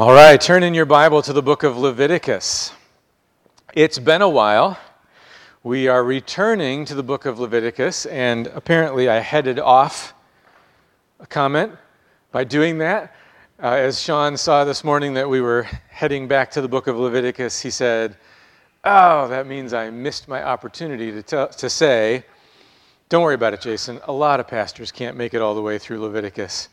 All right, turn in your Bible to the book of Leviticus. It's been a while. We are returning to the book of Leviticus, and apparently I headed off a comment by doing that. Uh, as Sean saw this morning that we were heading back to the book of Leviticus, he said, Oh, that means I missed my opportunity to, to say, Don't worry about it, Jason. A lot of pastors can't make it all the way through Leviticus.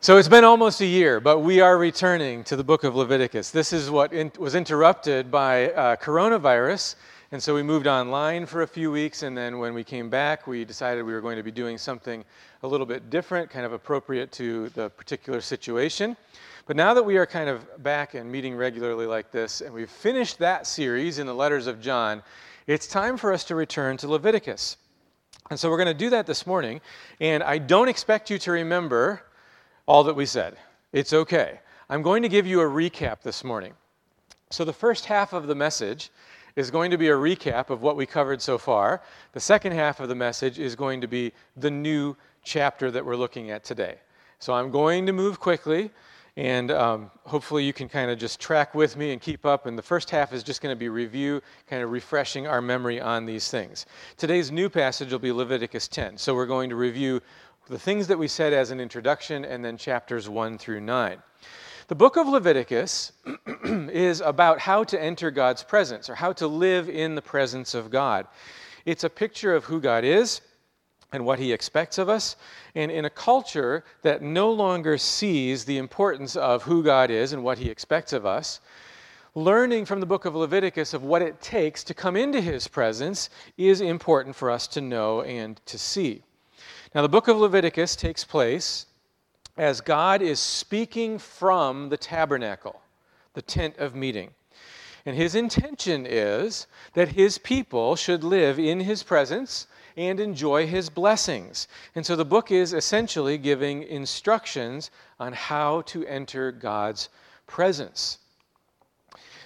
So it's been almost a year, but we are returning to the book of Leviticus. This is what in, was interrupted by uh, coronavirus, and so we moved online for a few weeks, and then when we came back, we decided we were going to be doing something a little bit different, kind of appropriate to the particular situation. But now that we are kind of back and meeting regularly like this, and we've finished that series in the letters of John, it's time for us to return to Leviticus. And so we're going to do that this morning, and I don't expect you to remember all that we said. It's okay. I'm going to give you a recap this morning. So, the first half of the message is going to be a recap of what we covered so far. The second half of the message is going to be the new chapter that we're looking at today. So, I'm going to move quickly, and um, hopefully, you can kind of just track with me and keep up. And the first half is just going to be review, kind of refreshing our memory on these things. Today's new passage will be Leviticus 10. So, we're going to review the things that we said as an introduction, and then chapters 1 through 9. The book of Leviticus is about how to enter God's presence or how to live in the presence of God. It's a picture of who God is and what he expects of us. And in a culture that no longer sees the importance of who God is and what he expects of us, learning from the book of Leviticus of what it takes to come into his presence is important for us to know and to see. Now, the book of Leviticus takes place as God is speaking from the tabernacle, the tent of meeting. And his intention is that his people should live in his presence and enjoy his blessings. And so the book is essentially giving instructions on how to enter God's presence.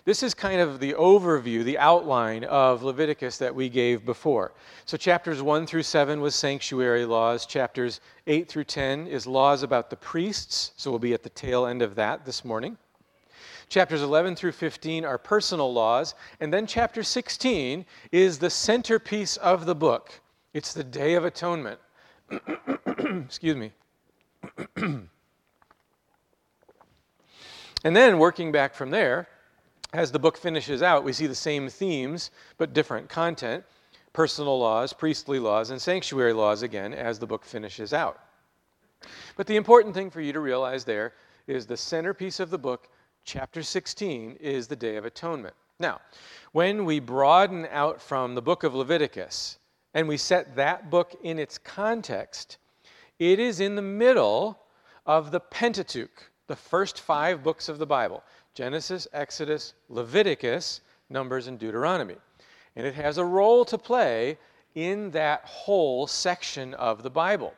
This is kind of the overview, the outline of Leviticus that we gave before. So, chapters 1 through 7 was sanctuary laws. Chapters 8 through 10 is laws about the priests. So, we'll be at the tail end of that this morning. Chapters 11 through 15 are personal laws. And then, chapter 16 is the centerpiece of the book it's the Day of Atonement. Excuse me. and then, working back from there, as the book finishes out, we see the same themes, but different content personal laws, priestly laws, and sanctuary laws again as the book finishes out. But the important thing for you to realize there is the centerpiece of the book, chapter 16, is the Day of Atonement. Now, when we broaden out from the book of Leviticus and we set that book in its context, it is in the middle of the Pentateuch, the first five books of the Bible. Genesis, Exodus, Leviticus, Numbers, and Deuteronomy. And it has a role to play in that whole section of the Bible.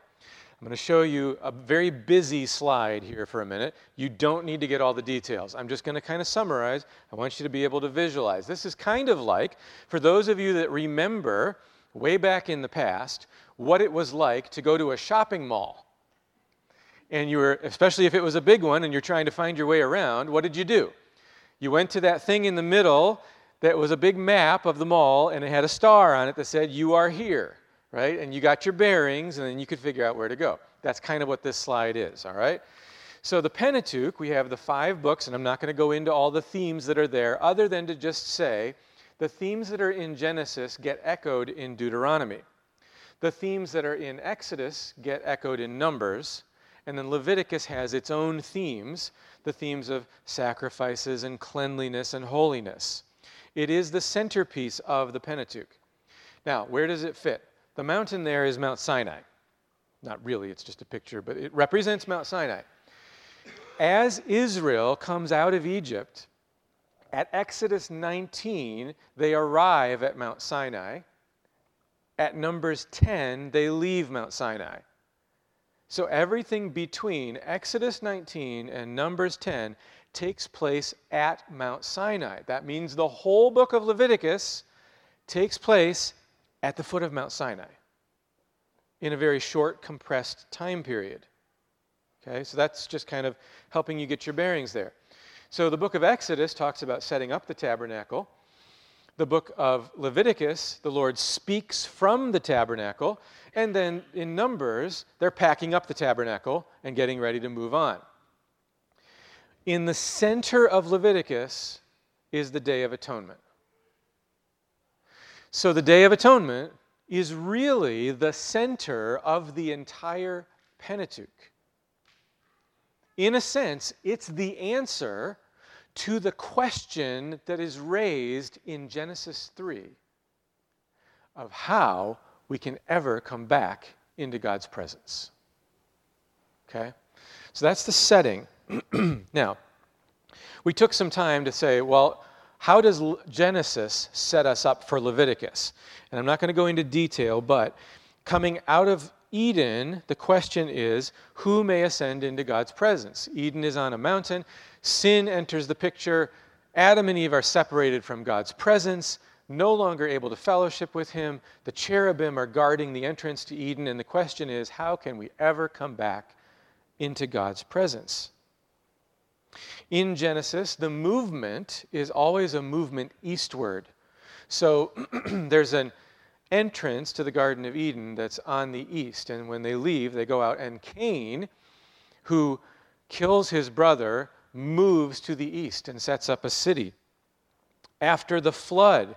I'm going to show you a very busy slide here for a minute. You don't need to get all the details. I'm just going to kind of summarize. I want you to be able to visualize. This is kind of like, for those of you that remember way back in the past, what it was like to go to a shopping mall and you were, especially if it was a big one and you're trying to find your way around, what did you do? You went to that thing in the middle that was a big map of the mall and it had a star on it that said, You are here, right? And you got your bearings and then you could figure out where to go. That's kind of what this slide is, all right? So, the Pentateuch, we have the five books, and I'm not going to go into all the themes that are there, other than to just say the themes that are in Genesis get echoed in Deuteronomy. The themes that are in Exodus get echoed in Numbers. And then Leviticus has its own themes, the themes of sacrifices and cleanliness and holiness. It is the centerpiece of the Pentateuch. Now, where does it fit? The mountain there is Mount Sinai. Not really, it's just a picture, but it represents Mount Sinai. As Israel comes out of Egypt, at Exodus 19, they arrive at Mount Sinai. At Numbers 10, they leave Mount Sinai. So everything between Exodus 19 and Numbers 10 takes place at Mount Sinai. That means the whole book of Leviticus takes place at the foot of Mount Sinai in a very short, compressed time period. Okay, so that's just kind of helping you get your bearings there. So the book of Exodus talks about setting up the tabernacle. The book of Leviticus, the Lord speaks from the tabernacle. And then in Numbers, they're packing up the tabernacle and getting ready to move on. In the center of Leviticus is the Day of Atonement. So the Day of Atonement is really the center of the entire Pentateuch. In a sense, it's the answer to the question that is raised in Genesis 3 of how we can ever come back into God's presence. Okay? So that's the setting. now, we took some time to say, well, how does Genesis set us up for Leviticus? And I'm not going to go into detail, but coming out of Eden, the question is who may ascend into God's presence? Eden is on a mountain. Sin enters the picture. Adam and Eve are separated from God's presence, no longer able to fellowship with Him. The cherubim are guarding the entrance to Eden. And the question is how can we ever come back into God's presence? In Genesis, the movement is always a movement eastward. So there's an entrance to the Garden of Eden that's on the east. And when they leave, they go out, and Cain, who kills his brother, moves to the east and sets up a city. After the flood,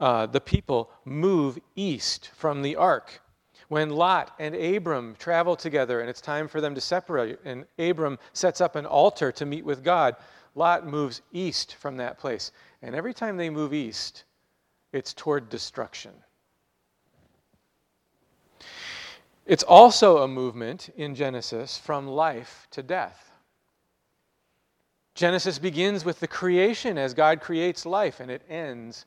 uh, the people move east from the ark. When Lot and Abram travel together and it's time for them to separate, and Abram sets up an altar to meet with God, Lot moves east from that place. And every time they move east, it's toward destruction. It's also a movement in Genesis from life to death. Genesis begins with the creation as God creates life, and it ends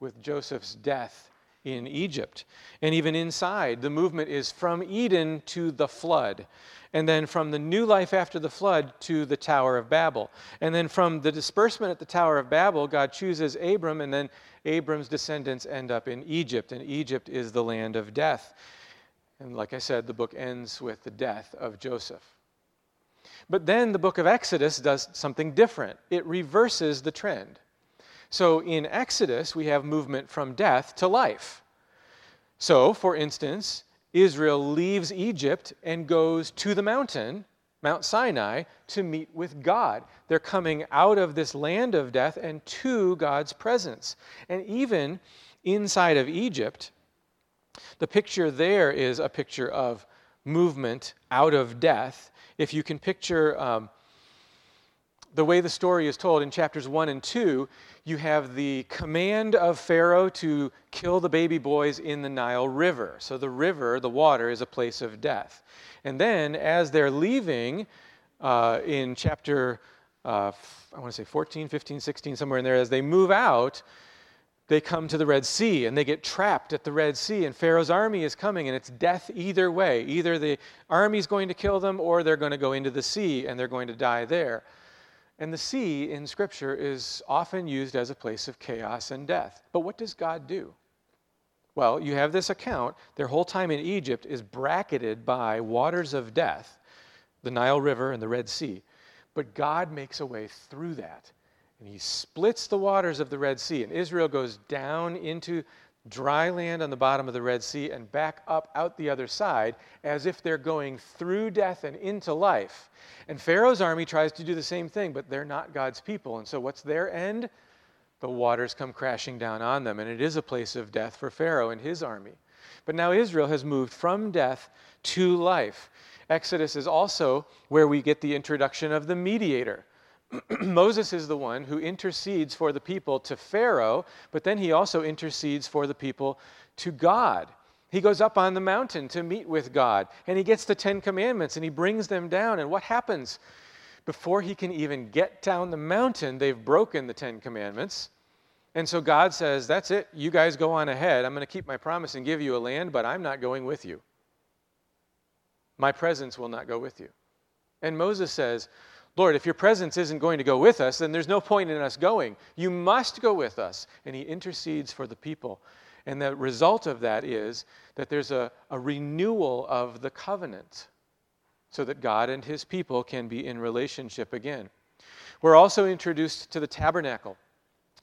with Joseph's death in Egypt. And even inside, the movement is from Eden to the flood, and then from the new life after the flood to the Tower of Babel. And then from the disbursement at the Tower of Babel, God chooses Abram, and then Abram's descendants end up in Egypt, and Egypt is the land of death. And like I said, the book ends with the death of Joseph. But then the book of Exodus does something different. It reverses the trend. So in Exodus, we have movement from death to life. So, for instance, Israel leaves Egypt and goes to the mountain, Mount Sinai, to meet with God. They're coming out of this land of death and to God's presence. And even inside of Egypt, the picture there is a picture of movement out of death. If you can picture um, the way the story is told in chapters 1 and 2, you have the command of Pharaoh to kill the baby boys in the Nile River. So the river, the water, is a place of death. And then as they're leaving uh, in chapter, uh, I want to say 14, 15, 16, somewhere in there, as they move out, they come to the Red Sea and they get trapped at the Red Sea, and Pharaoh's army is coming, and it's death either way. Either the army's going to kill them, or they're going to go into the sea and they're going to die there. And the sea in Scripture is often used as a place of chaos and death. But what does God do? Well, you have this account. Their whole time in Egypt is bracketed by waters of death, the Nile River and the Red Sea. But God makes a way through that and he splits the waters of the Red Sea, and Israel goes down into dry land on the bottom of the Red Sea and back up out the other side as if they're going through death and into life. And Pharaoh's army tries to do the same thing, but they're not God's people. And so what's their end? The waters come crashing down on them, and it is a place of death for Pharaoh and his army. But now Israel has moved from death to life. Exodus is also where we get the introduction of the mediator. Moses is the one who intercedes for the people to Pharaoh, but then he also intercedes for the people to God. He goes up on the mountain to meet with God, and he gets the Ten Commandments and he brings them down. And what happens? Before he can even get down the mountain, they've broken the Ten Commandments. And so God says, That's it. You guys go on ahead. I'm going to keep my promise and give you a land, but I'm not going with you. My presence will not go with you. And Moses says, Lord, if your presence isn't going to go with us, then there's no point in us going. You must go with us. And he intercedes for the people. And the result of that is that there's a, a renewal of the covenant so that God and his people can be in relationship again. We're also introduced to the tabernacle.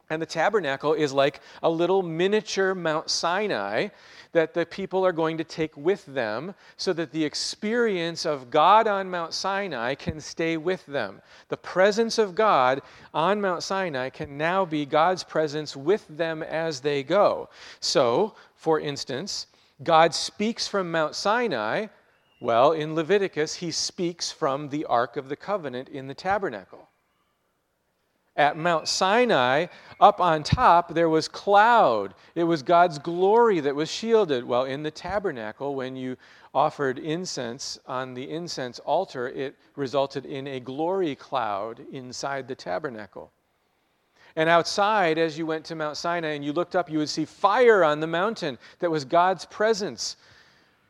And the tabernacle is like a little miniature Mount Sinai that the people are going to take with them so that the experience of God on Mount Sinai can stay with them. The presence of God on Mount Sinai can now be God's presence with them as they go. So, for instance, God speaks from Mount Sinai. Well, in Leviticus, he speaks from the Ark of the Covenant in the tabernacle at Mount Sinai, up on top, there was cloud. It was God's glory that was shielded. Well, in the tabernacle, when you offered incense on the incense altar, it resulted in a glory cloud inside the tabernacle. And outside, as you went to Mount Sinai and you looked up, you would see fire on the mountain that was God's presence.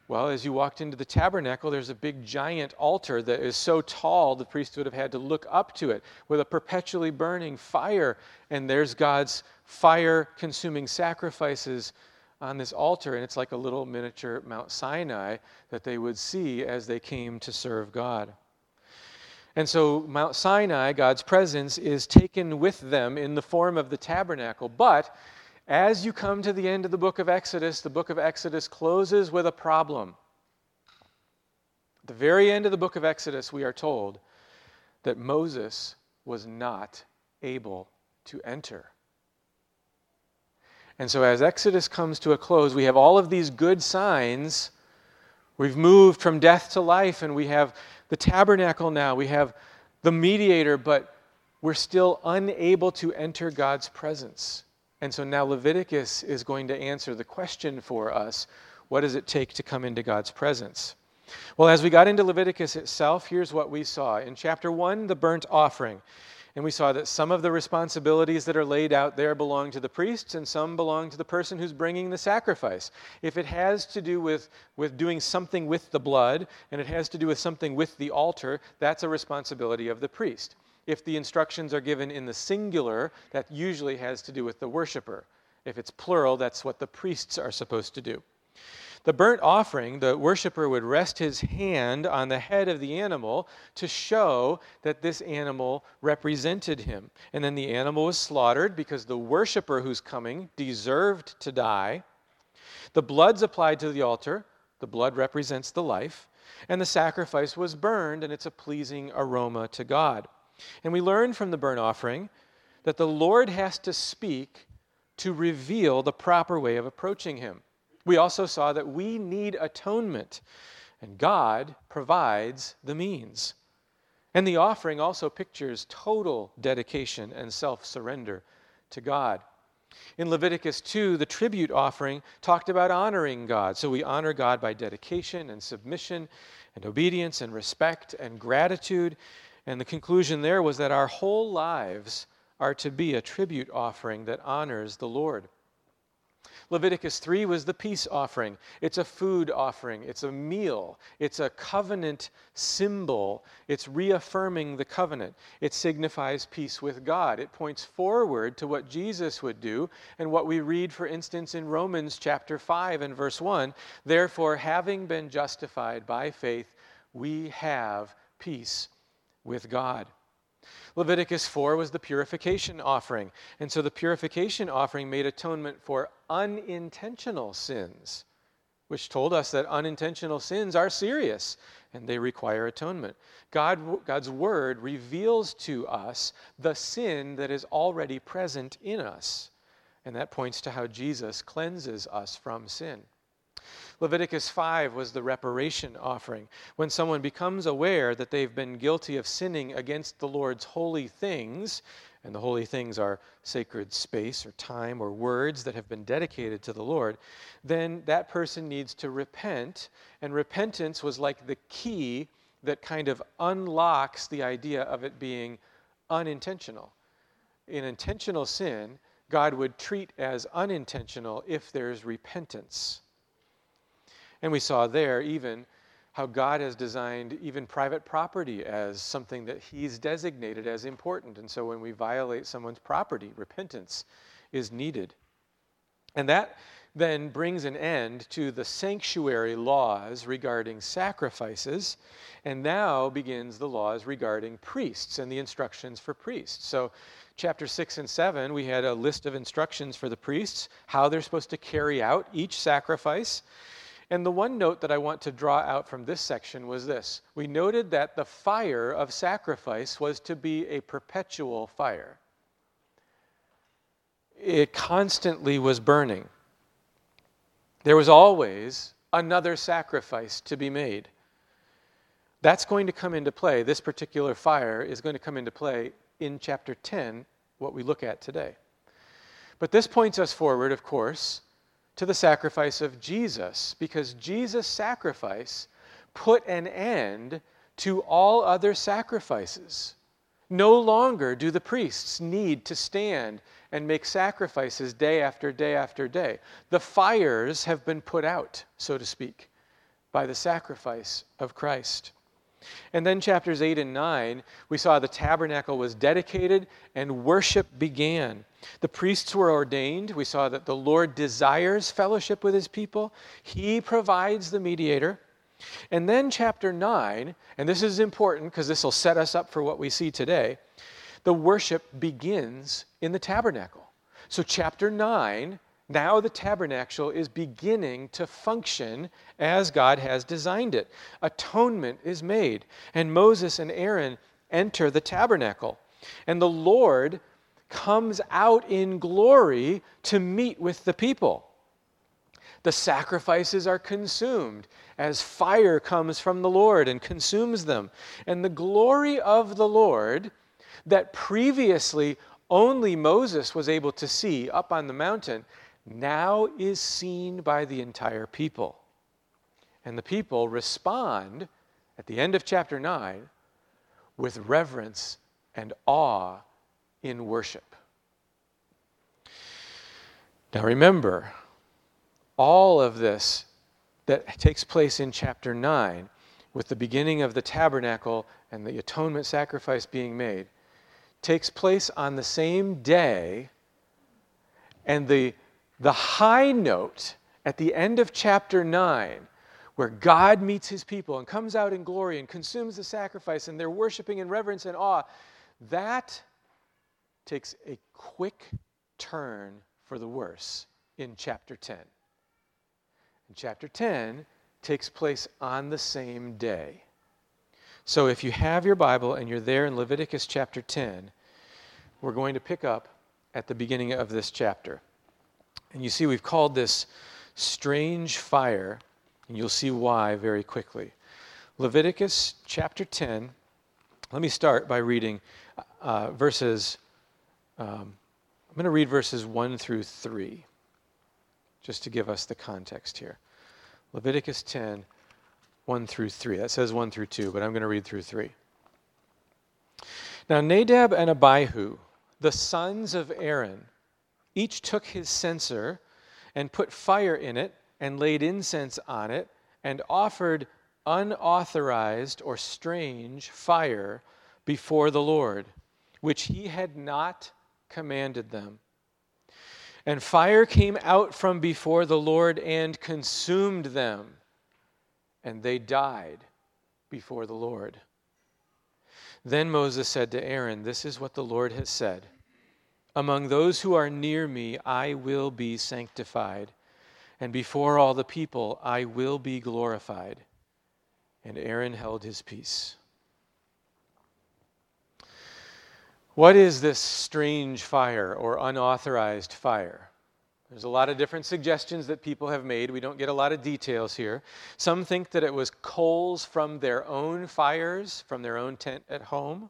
Well, as you walked into the tabernacle, there's a big giant altar that is so tall the priest would have had to look up to it with a perpetually burning fire. And there's God's fire consuming sacrifices on this altar. And it's like a little miniature Mount Sinai that they would see as they came to serve God. And so, Mount Sinai, God's presence, is taken with them in the form of the tabernacle. But as you come to the end of the book of Exodus, the book of Exodus closes with a problem. At the very end of the book of Exodus, we are told that Moses was not able to enter. And so, as Exodus comes to a close, we have all of these good signs. We've moved from death to life, and we have the tabernacle now. We have the mediator, but we're still unable to enter God's presence. And so now Leviticus is going to answer the question for us what does it take to come into God's presence? Well, as we got into Leviticus itself, here's what we saw. In chapter 1, the burnt offering. And we saw that some of the responsibilities that are laid out there belong to the priests and some belong to the person who's bringing the sacrifice. If it has to do with, with doing something with the blood and it has to do with something with the altar, that's a responsibility of the priest. If the instructions are given in the singular, that usually has to do with the worshiper. If it's plural, that's what the priests are supposed to do. The burnt offering, the worshiper would rest his hand on the head of the animal to show that this animal represented him. And then the animal was slaughtered because the worshiper who's coming deserved to die. The blood's applied to the altar. The blood represents the life. And the sacrifice was burned, and it's a pleasing aroma to God. And we learn from the burnt offering that the Lord has to speak to reveal the proper way of approaching Him. We also saw that we need atonement, and God provides the means. And the offering also pictures total dedication and self surrender to God. In Leviticus 2, the tribute offering talked about honoring God. So we honor God by dedication and submission and obedience and respect and gratitude. And the conclusion there was that our whole lives are to be a tribute offering that honors the Lord. Leviticus 3 was the peace offering. It's a food offering, it's a meal, it's a covenant symbol. It's reaffirming the covenant. It signifies peace with God. It points forward to what Jesus would do and what we read, for instance, in Romans chapter 5 and verse 1. Therefore, having been justified by faith, we have peace with God. Leviticus 4 was the purification offering. And so the purification offering made atonement for unintentional sins, which told us that unintentional sins are serious and they require atonement. God, God's word reveals to us the sin that is already present in us. And that points to how Jesus cleanses us from sin. Leviticus 5 was the reparation offering. When someone becomes aware that they've been guilty of sinning against the Lord's holy things, and the holy things are sacred space or time or words that have been dedicated to the Lord, then that person needs to repent. And repentance was like the key that kind of unlocks the idea of it being unintentional. In intentional sin, God would treat as unintentional if there's repentance. And we saw there even how God has designed even private property as something that He's designated as important. And so when we violate someone's property, repentance is needed. And that then brings an end to the sanctuary laws regarding sacrifices, and now begins the laws regarding priests and the instructions for priests. So, chapter 6 and 7, we had a list of instructions for the priests, how they're supposed to carry out each sacrifice. And the one note that I want to draw out from this section was this we noted that the fire of sacrifice was to be a perpetual fire, it constantly was burning. There was always another sacrifice to be made. That's going to come into play. This particular fire is going to come into play in chapter 10, what we look at today. But this points us forward, of course, to the sacrifice of Jesus, because Jesus' sacrifice put an end to all other sacrifices. No longer do the priests need to stand and make sacrifices day after day after day. The fires have been put out, so to speak, by the sacrifice of Christ. And then, chapters 8 and 9, we saw the tabernacle was dedicated and worship began. The priests were ordained. We saw that the Lord desires fellowship with his people, he provides the mediator. And then, chapter 9, and this is important because this will set us up for what we see today, the worship begins in the tabernacle. So, chapter 9, now the tabernacle is beginning to function as God has designed it. Atonement is made, and Moses and Aaron enter the tabernacle. And the Lord comes out in glory to meet with the people. The sacrifices are consumed as fire comes from the Lord and consumes them. And the glory of the Lord that previously only Moses was able to see up on the mountain now is seen by the entire people. And the people respond at the end of chapter 9 with reverence and awe in worship. Now remember, all of this that takes place in chapter 9, with the beginning of the tabernacle and the atonement sacrifice being made, takes place on the same day. And the, the high note at the end of chapter 9, where God meets his people and comes out in glory and consumes the sacrifice, and they're worshiping in reverence and awe, that takes a quick turn for the worse in chapter 10. And chapter 10 takes place on the same day. So if you have your Bible and you're there in Leviticus chapter 10, we're going to pick up at the beginning of this chapter. And you see, we've called this strange fire, and you'll see why very quickly. Leviticus chapter 10, let me start by reading uh, verses, um, I'm going to read verses 1 through 3 just to give us the context here. Leviticus 10, 1 through 3. That says 1 through 2, but I'm going to read through 3. Now, Nadab and Abihu, the sons of Aaron, each took his censer and put fire in it and laid incense on it and offered unauthorized or strange fire before the Lord, which he had not commanded them. And fire came out from before the Lord and consumed them, and they died before the Lord. Then Moses said to Aaron, This is what the Lord has said Among those who are near me, I will be sanctified, and before all the people, I will be glorified. And Aaron held his peace. What is this strange fire or unauthorized fire? There's a lot of different suggestions that people have made. We don't get a lot of details here. Some think that it was coals from their own fires, from their own tent at home.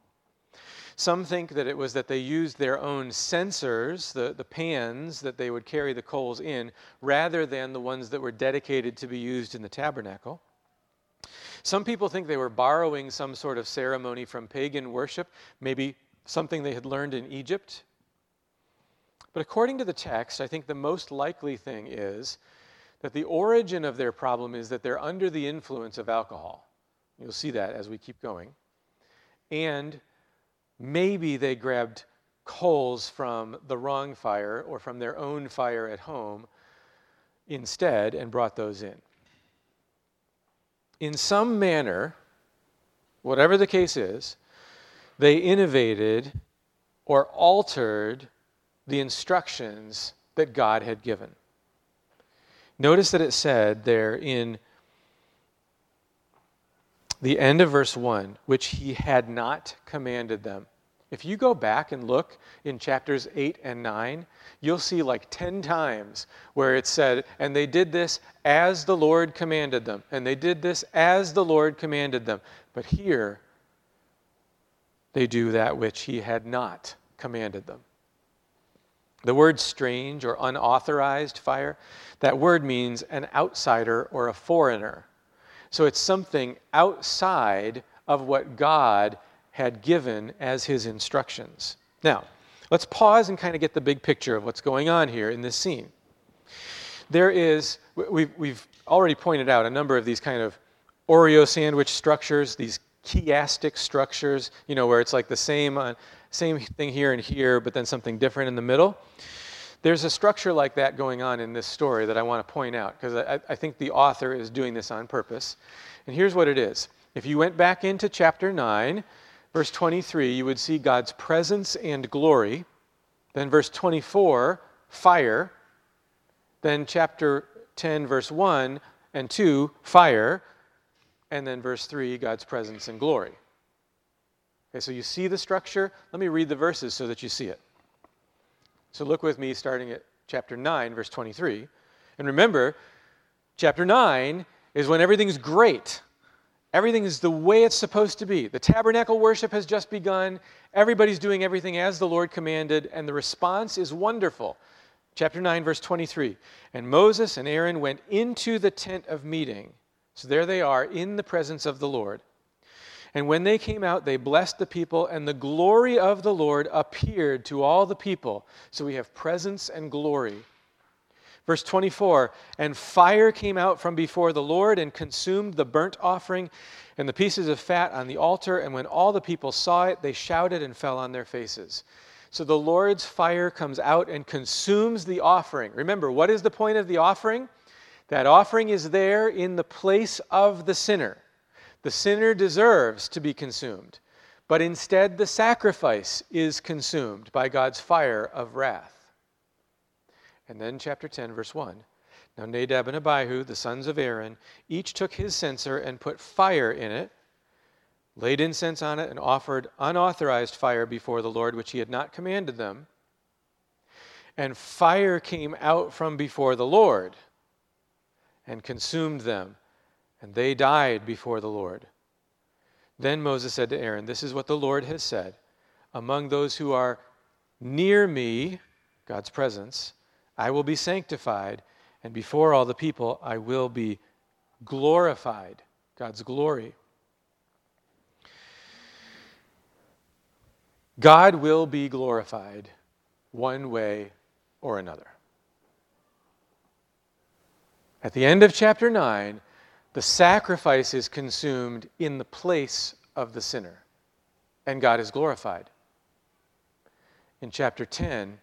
Some think that it was that they used their own censers, the, the pans that they would carry the coals in, rather than the ones that were dedicated to be used in the tabernacle. Some people think they were borrowing some sort of ceremony from pagan worship, maybe something they had learned in Egypt. But according to the text, I think the most likely thing is that the origin of their problem is that they're under the influence of alcohol. You'll see that as we keep going. And maybe they grabbed coals from the wrong fire or from their own fire at home instead and brought those in. In some manner, whatever the case is, they innovated or altered the instructions that God had given. Notice that it said there in the end of verse 1, which he had not commanded them. If you go back and look in chapters 8 and 9, you'll see like 10 times where it said, and they did this as the Lord commanded them, and they did this as the Lord commanded them. But here, they do that which he had not commanded them. The word strange or unauthorized fire, that word means an outsider or a foreigner. So it's something outside of what God had given as his instructions. Now, let's pause and kind of get the big picture of what's going on here in this scene. There is, we've, we've already pointed out a number of these kind of Oreo sandwich structures, these chiastic structures, you know, where it's like the same, uh, same thing here and here, but then something different in the middle. There's a structure like that going on in this story that I want to point out because I, I think the author is doing this on purpose. And here's what it is. If you went back into chapter 9, verse 23, you would see God's presence and glory. Then, verse 24, fire. Then, chapter 10, verse 1 and 2, fire. And then, verse 3, God's presence and glory. Okay, so you see the structure? Let me read the verses so that you see it. So look with me starting at chapter 9, verse 23. And remember, chapter 9 is when everything's great. Everything is the way it's supposed to be. The tabernacle worship has just begun. Everybody's doing everything as the Lord commanded, and the response is wonderful. Chapter 9, verse 23. And Moses and Aaron went into the tent of meeting. So there they are in the presence of the Lord. And when they came out, they blessed the people, and the glory of the Lord appeared to all the people. So we have presence and glory. Verse 24 And fire came out from before the Lord and consumed the burnt offering and the pieces of fat on the altar. And when all the people saw it, they shouted and fell on their faces. So the Lord's fire comes out and consumes the offering. Remember, what is the point of the offering? That offering is there in the place of the sinner. The sinner deserves to be consumed, but instead the sacrifice is consumed by God's fire of wrath. And then, chapter 10, verse 1. Now, Nadab and Abihu, the sons of Aaron, each took his censer and put fire in it, laid incense on it, and offered unauthorized fire before the Lord, which he had not commanded them. And fire came out from before the Lord and consumed them and they died before the Lord. Then Moses said to Aaron, This is what the Lord has said. Among those who are near me, God's presence, I will be sanctified, and before all the people I will be glorified, God's glory. God will be glorified one way or another. At the end of chapter 9, the sacrifice is consumed in the place of the sinner, and God is glorified. In chapter 10,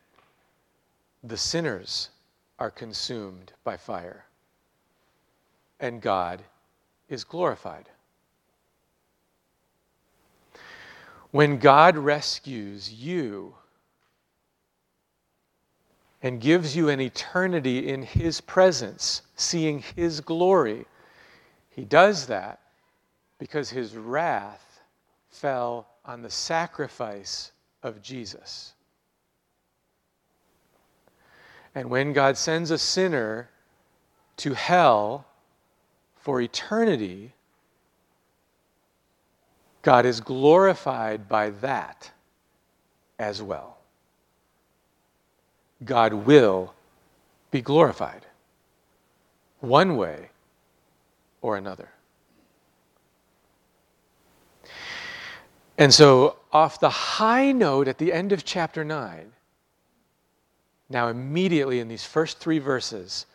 the sinners are consumed by fire, and God is glorified. When God rescues you and gives you an eternity in His presence, seeing His glory, he does that because his wrath fell on the sacrifice of Jesus. And when God sends a sinner to hell for eternity, God is glorified by that as well. God will be glorified. One way or another. And so, off the high note at the end of chapter 9, now immediately in these first three verses,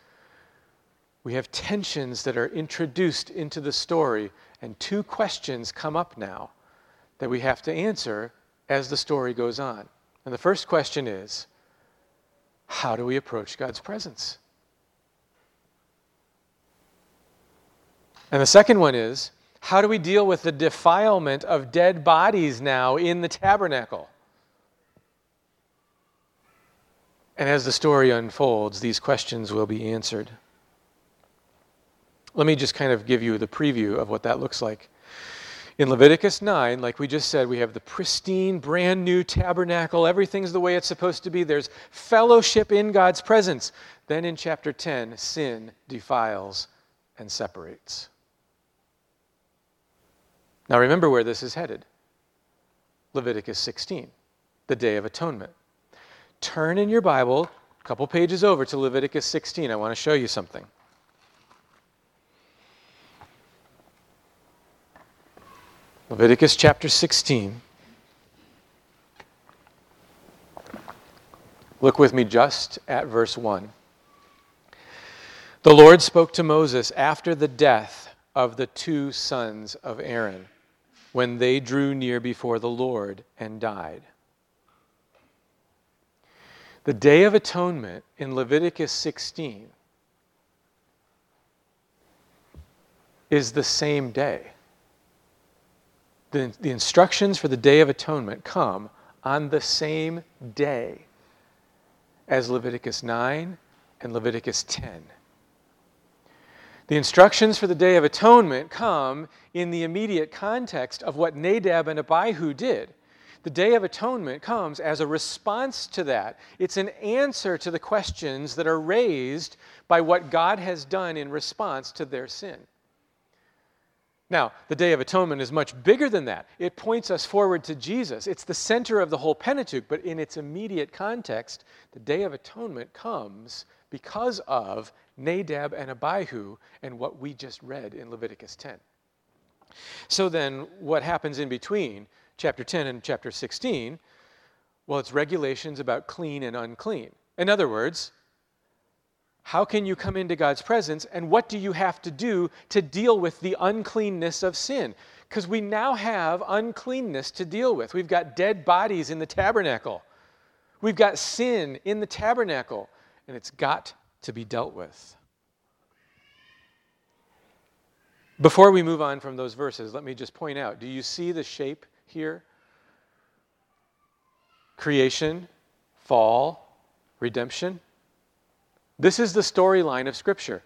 we have tensions that are introduced into the story, and two questions come up now that we have to answer as the story goes on. And the first question is how do we approach God's presence? And the second one is how do we deal with the defilement of dead bodies now in the tabernacle? And as the story unfolds, these questions will be answered. Let me just kind of give you the preview of what that looks like. In Leviticus 9, like we just said, we have the pristine, brand new tabernacle. Everything's the way it's supposed to be. There's fellowship in God's presence. Then in chapter 10, sin defiles and separates. Now remember where this is headed Leviticus 16, the Day of Atonement. Turn in your Bible a couple pages over to Leviticus 16. I want to show you something. Leviticus chapter 16. Look with me just at verse 1. The Lord spoke to Moses after the death of the two sons of Aaron, when they drew near before the Lord and died. The Day of Atonement in Leviticus 16 is the same day the, the instructions for the Day of Atonement come on the same day as Leviticus 9 and Leviticus 10. The instructions for the Day of Atonement come in the immediate context of what Nadab and Abihu did. The Day of Atonement comes as a response to that. It's an answer to the questions that are raised by what God has done in response to their sin. Now, the Day of Atonement is much bigger than that. It points us forward to Jesus. It's the center of the whole Pentateuch, but in its immediate context, the Day of Atonement comes because of Nadab and Abihu and what we just read in Leviticus 10. So then, what happens in between chapter 10 and chapter 16? Well, it's regulations about clean and unclean. In other words, how can you come into God's presence and what do you have to do to deal with the uncleanness of sin? Because we now have uncleanness to deal with. We've got dead bodies in the tabernacle, we've got sin in the tabernacle, and it's got to be dealt with. Before we move on from those verses, let me just point out do you see the shape here? Creation, fall, redemption. This is the storyline of Scripture.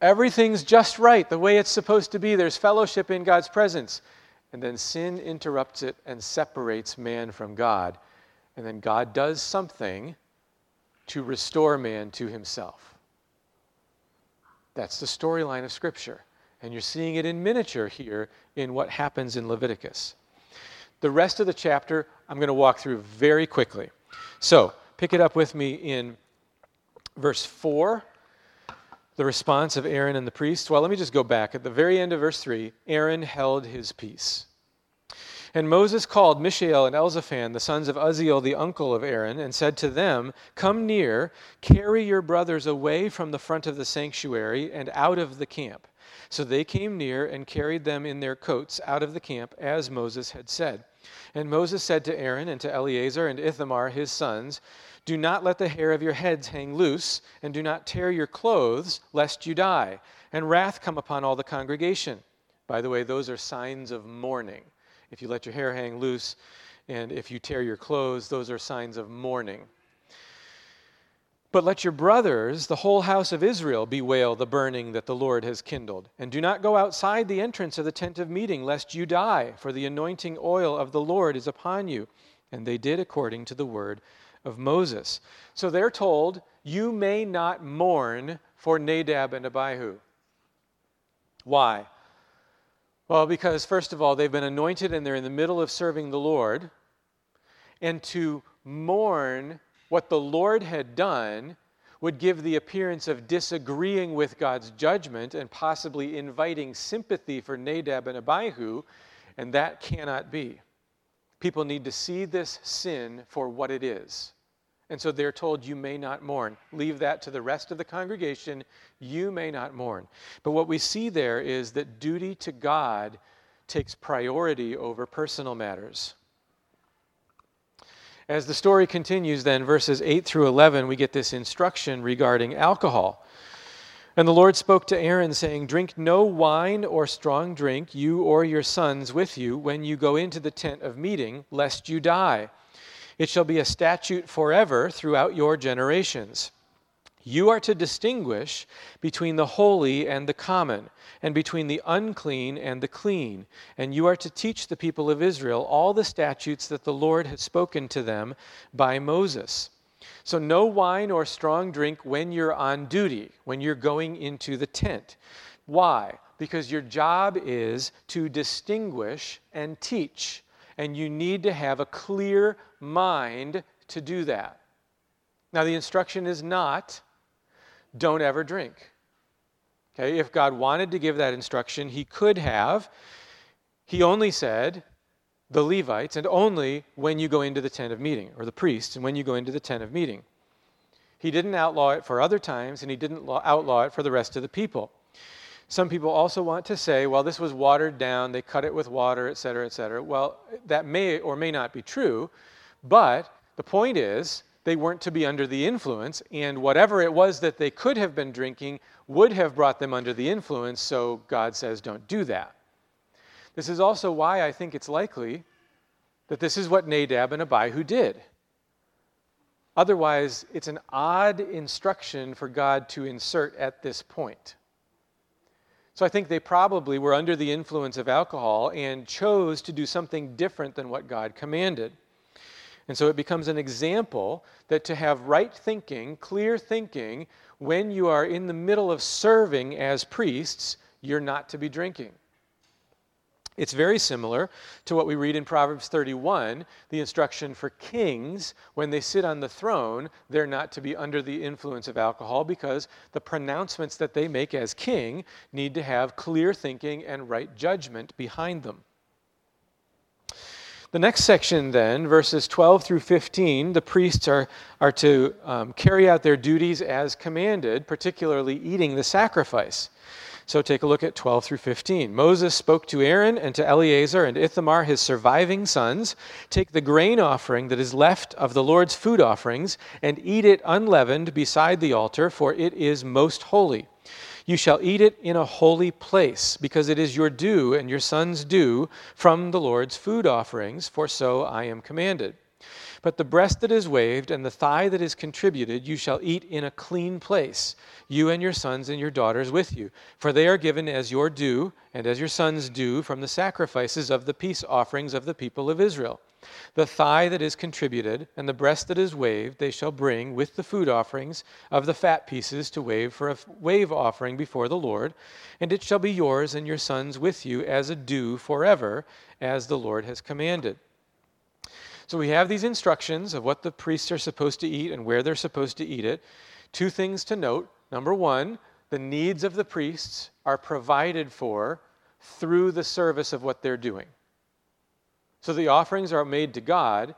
Everything's just right, the way it's supposed to be. There's fellowship in God's presence. And then sin interrupts it and separates man from God. And then God does something to restore man to himself. That's the storyline of Scripture. And you're seeing it in miniature here in what happens in Leviticus. The rest of the chapter I'm going to walk through very quickly. So, pick it up with me in verse 4, the response of Aaron and the priests. Well, let me just go back. At the very end of verse 3, Aaron held his peace. And Moses called Mishael and Elzaphan, the sons of Uzziel, the uncle of Aaron, and said to them, Come near, carry your brothers away from the front of the sanctuary and out of the camp. So they came near and carried them in their coats out of the camp, as Moses had said. And Moses said to Aaron and to Eleazar and Ithamar, his sons, do not let the hair of your heads hang loose, and do not tear your clothes, lest you die, and wrath come upon all the congregation. By the way, those are signs of mourning. If you let your hair hang loose, and if you tear your clothes, those are signs of mourning. But let your brothers, the whole house of Israel, bewail the burning that the Lord has kindled. And do not go outside the entrance of the tent of meeting, lest you die, for the anointing oil of the Lord is upon you. And they did according to the word of Moses. So they're told, You may not mourn for Nadab and Abihu. Why? Well, because first of all, they've been anointed and they're in the middle of serving the Lord. And to mourn what the Lord had done would give the appearance of disagreeing with God's judgment and possibly inviting sympathy for Nadab and Abihu, and that cannot be. People need to see this sin for what it is. And so they're told, You may not mourn. Leave that to the rest of the congregation. You may not mourn. But what we see there is that duty to God takes priority over personal matters. As the story continues, then, verses 8 through 11, we get this instruction regarding alcohol. And the Lord spoke to Aaron, saying, Drink no wine or strong drink, you or your sons with you, when you go into the tent of meeting, lest you die. It shall be a statute forever throughout your generations. You are to distinguish between the holy and the common, and between the unclean and the clean. And you are to teach the people of Israel all the statutes that the Lord has spoken to them by Moses. So, no wine or strong drink when you're on duty, when you're going into the tent. Why? Because your job is to distinguish and teach, and you need to have a clear mind to do that. Now, the instruction is not don't ever drink. Okay, if God wanted to give that instruction, He could have. He only said, the Levites, and only when you go into the tent of meeting, or the priests, and when you go into the tent of meeting. He didn't outlaw it for other times, and he didn't outlaw it for the rest of the people. Some people also want to say, well, this was watered down, they cut it with water, et cetera, et cetera. Well, that may or may not be true, but the point is, they weren't to be under the influence, and whatever it was that they could have been drinking would have brought them under the influence, so God says, don't do that. This is also why I think it's likely that this is what Nadab and Abihu did. Otherwise, it's an odd instruction for God to insert at this point. So I think they probably were under the influence of alcohol and chose to do something different than what God commanded. And so it becomes an example that to have right thinking, clear thinking, when you are in the middle of serving as priests, you're not to be drinking. It's very similar to what we read in Proverbs 31, the instruction for kings when they sit on the throne, they're not to be under the influence of alcohol because the pronouncements that they make as king need to have clear thinking and right judgment behind them. The next section, then, verses 12 through 15, the priests are, are to um, carry out their duties as commanded, particularly eating the sacrifice. So take a look at 12 through 15. Moses spoke to Aaron and to Eleazar and Ithamar, his surviving sons Take the grain offering that is left of the Lord's food offerings, and eat it unleavened beside the altar, for it is most holy. You shall eat it in a holy place, because it is your due and your son's due from the Lord's food offerings, for so I am commanded. But the breast that is waved and the thigh that is contributed you shall eat in a clean place, you and your sons and your daughters with you. For they are given as your due and as your sons' due from the sacrifices of the peace offerings of the people of Israel. The thigh that is contributed and the breast that is waved they shall bring with the food offerings of the fat pieces to wave for a wave offering before the Lord, and it shall be yours and your sons with you as a due forever, as the Lord has commanded. So we have these instructions of what the priests are supposed to eat and where they're supposed to eat it. Two things to note. Number one, the needs of the priests are provided for through the service of what they're doing. So the offerings are made to God,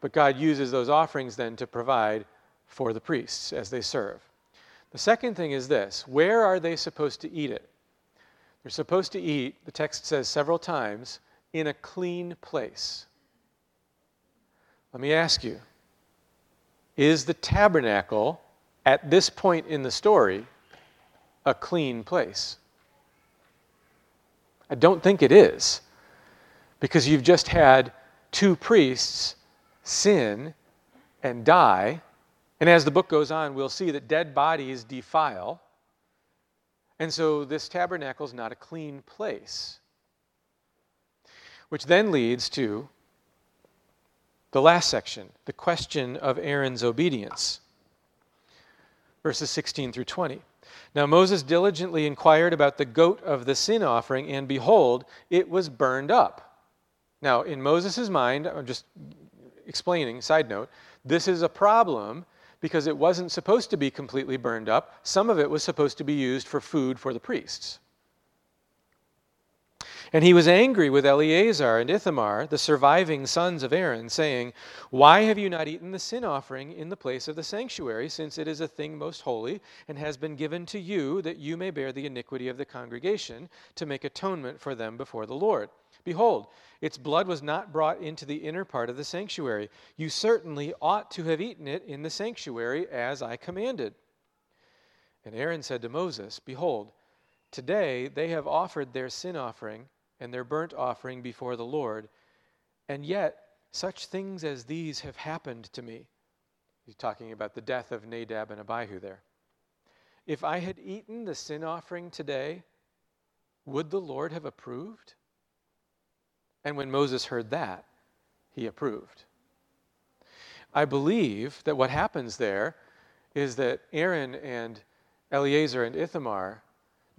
but God uses those offerings then to provide for the priests as they serve. The second thing is this where are they supposed to eat it? They're supposed to eat, the text says several times, in a clean place. Let me ask you is the tabernacle at this point in the story a clean place? I don't think it is, because you've just had two priests sin and die. And as the book goes on, we'll see that dead bodies defile. And so this tabernacle is not a clean place. Which then leads to the last section, the question of Aaron's obedience. Verses 16 through 20. Now Moses diligently inquired about the goat of the sin offering, and behold, it was burned up. Now, in Moses' mind, I'm just explaining, side note, this is a problem because it wasn't supposed to be completely burned up. Some of it was supposed to be used for food for the priests. And he was angry with Eleazar and Ithamar, the surviving sons of Aaron, saying, Why have you not eaten the sin offering in the place of the sanctuary, since it is a thing most holy, and has been given to you, that you may bear the iniquity of the congregation, to make atonement for them before the Lord? Behold, its blood was not brought into the inner part of the sanctuary. You certainly ought to have eaten it in the sanctuary, as I commanded. And Aaron said to Moses, Behold, today they have offered their sin offering and their burnt offering before the Lord, and yet such things as these have happened to me. He's talking about the death of Nadab and Abihu there. If I had eaten the sin offering today, would the Lord have approved? And when Moses heard that, he approved. I believe that what happens there is that Aaron and Eleazar and Ithamar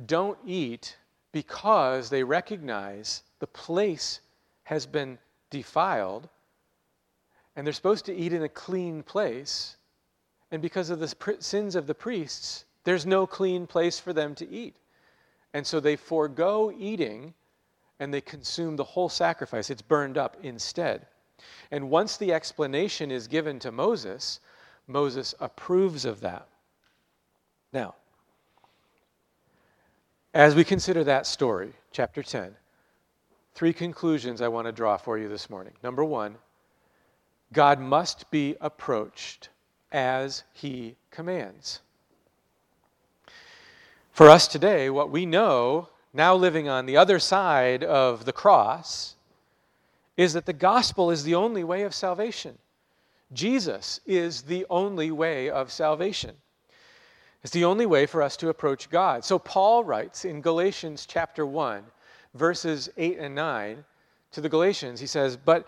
don't eat because they recognize the place has been defiled and they're supposed to eat in a clean place. And because of the sins of the priests, there's no clean place for them to eat. And so they forego eating and they consume the whole sacrifice. It's burned up instead. And once the explanation is given to Moses, Moses approves of that. Now, as we consider that story, chapter 10, three conclusions I want to draw for you this morning. Number one, God must be approached as he commands. For us today, what we know, now living on the other side of the cross, is that the gospel is the only way of salvation. Jesus is the only way of salvation. It's the only way for us to approach God. So Paul writes in Galatians chapter 1, verses 8 and 9 to the Galatians, he says, But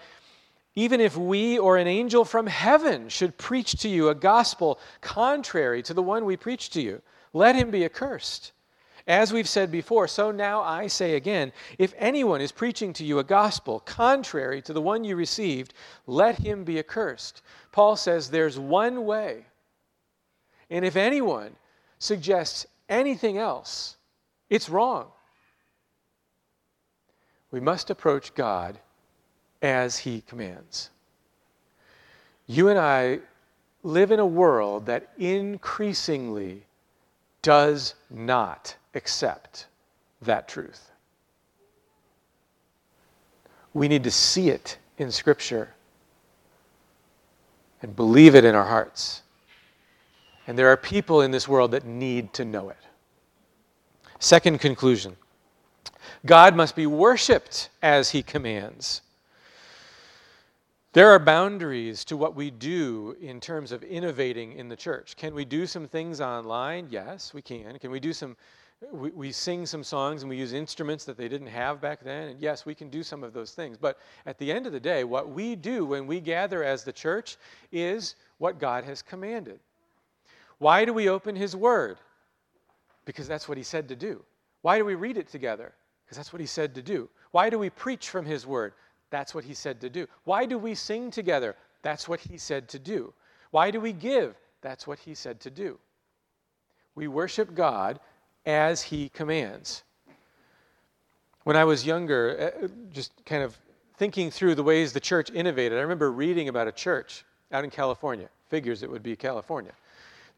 even if we or an angel from heaven should preach to you a gospel contrary to the one we preach to you, let him be accursed. As we've said before, so now I say again if anyone is preaching to you a gospel contrary to the one you received, let him be accursed. Paul says there's one way. And if anyone suggests anything else, it's wrong. We must approach God as he commands. You and I live in a world that increasingly does not accept that truth. We need to see it in Scripture and believe it in our hearts. And there are people in this world that need to know it. Second conclusion God must be worshiped as he commands. There are boundaries to what we do in terms of innovating in the church. Can we do some things online? Yes, we can. Can we do some we, we sing some songs and we use instruments that they didn't have back then. And yes, we can do some of those things. But at the end of the day, what we do when we gather as the church is what God has commanded. Why do we open His Word? Because that's what He said to do. Why do we read it together? Because that's what He said to do. Why do we preach from His Word? That's what He said to do. Why do we sing together? That's what He said to do. Why do we give? That's what He said to do. We worship God as he commands. When I was younger, uh, just kind of thinking through the ways the church innovated, I remember reading about a church out in California, figures it would be California,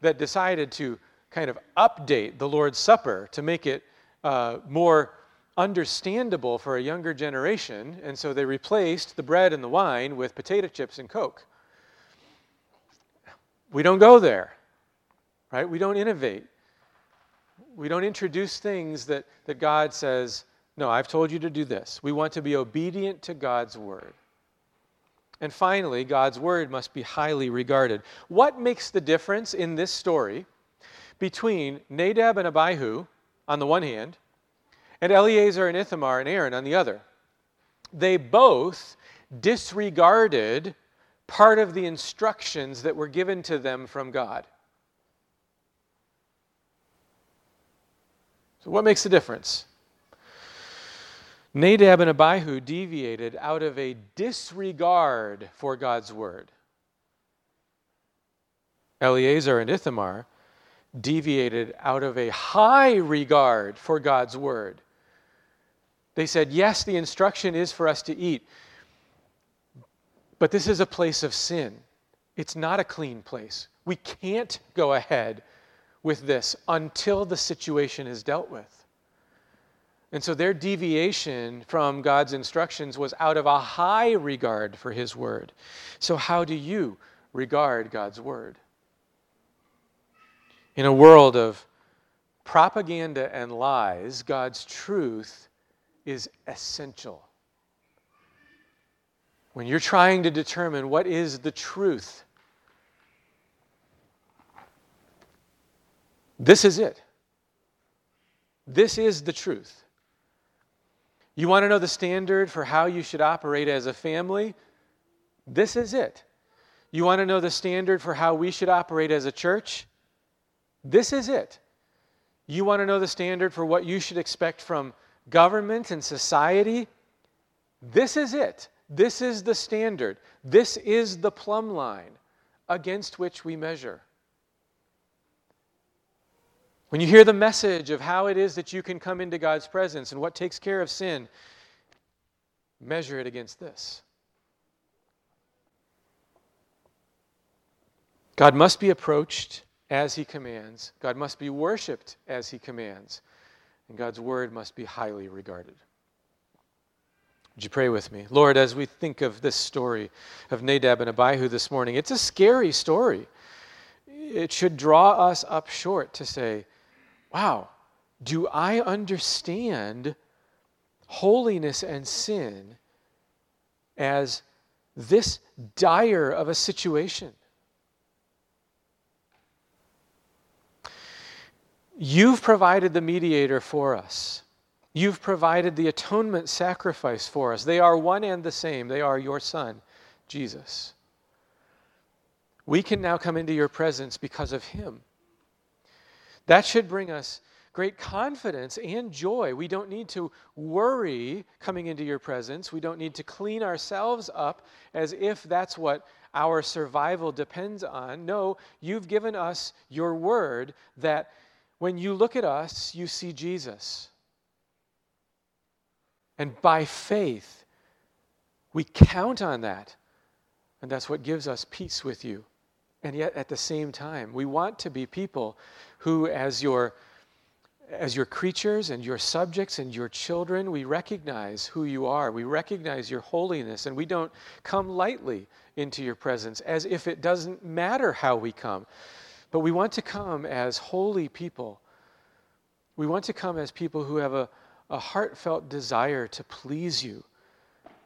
that decided to kind of update the Lord's Supper to make it uh, more understandable for a younger generation. And so they replaced the bread and the wine with potato chips and Coke. We don't go there, right? We don't innovate. We don't introduce things that, that God says, no, I've told you to do this. We want to be obedient to God's word. And finally, God's word must be highly regarded. What makes the difference in this story between Nadab and Abihu on the one hand, and Eleazar and Ithamar and Aaron on the other? They both disregarded part of the instructions that were given to them from God. So, what makes the difference? Nadab and Abihu deviated out of a disregard for God's word. Eleazar and Ithamar deviated out of a high regard for God's word. They said, Yes, the instruction is for us to eat, but this is a place of sin. It's not a clean place. We can't go ahead with this until the situation is dealt with. And so their deviation from God's instructions was out of a high regard for His Word. So, how do you regard God's Word? In a world of propaganda and lies, God's truth is essential. When you're trying to determine what is the truth, this is it. This is the truth. You want to know the standard for how you should operate as a family? This is it. You want to know the standard for how we should operate as a church? This is it. You want to know the standard for what you should expect from government and society? This is it. This is the standard. This is the plumb line against which we measure. When you hear the message of how it is that you can come into God's presence and what takes care of sin, measure it against this. God must be approached as he commands. God must be worshiped as he commands. And God's word must be highly regarded. Would you pray with me? Lord, as we think of this story of Nadab and Abihu this morning, it's a scary story. It should draw us up short to say, wow, do I understand holiness and sin as this dire of a situation? You've provided the mediator for us. You've provided the atonement sacrifice for us. They are one and the same. They are your Son, Jesus. We can now come into your presence because of him. That should bring us great confidence and joy. We don't need to worry coming into your presence. We don't need to clean ourselves up as if that's what our survival depends on. No, you've given us your word that when you look at us, you see Jesus. And by faith, we count on that. And that's what gives us peace with you. And yet, at the same time, we want to be people who, as your, as your creatures and your subjects and your children, we recognize who you are. We recognize your holiness, and we don't come lightly into your presence as if it doesn't matter how we come. But we want to come as holy people. We want to come as people who have a, a heartfelt desire to please you,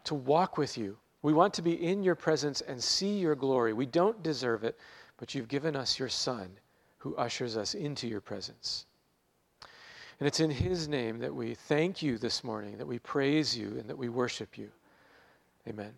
to walk with you. We want to be in your presence and see your glory. We don't deserve it, but you've given us your Son who ushers us into your presence. And it's in His name that we thank you this morning, that we praise you, and that we worship you. Amen.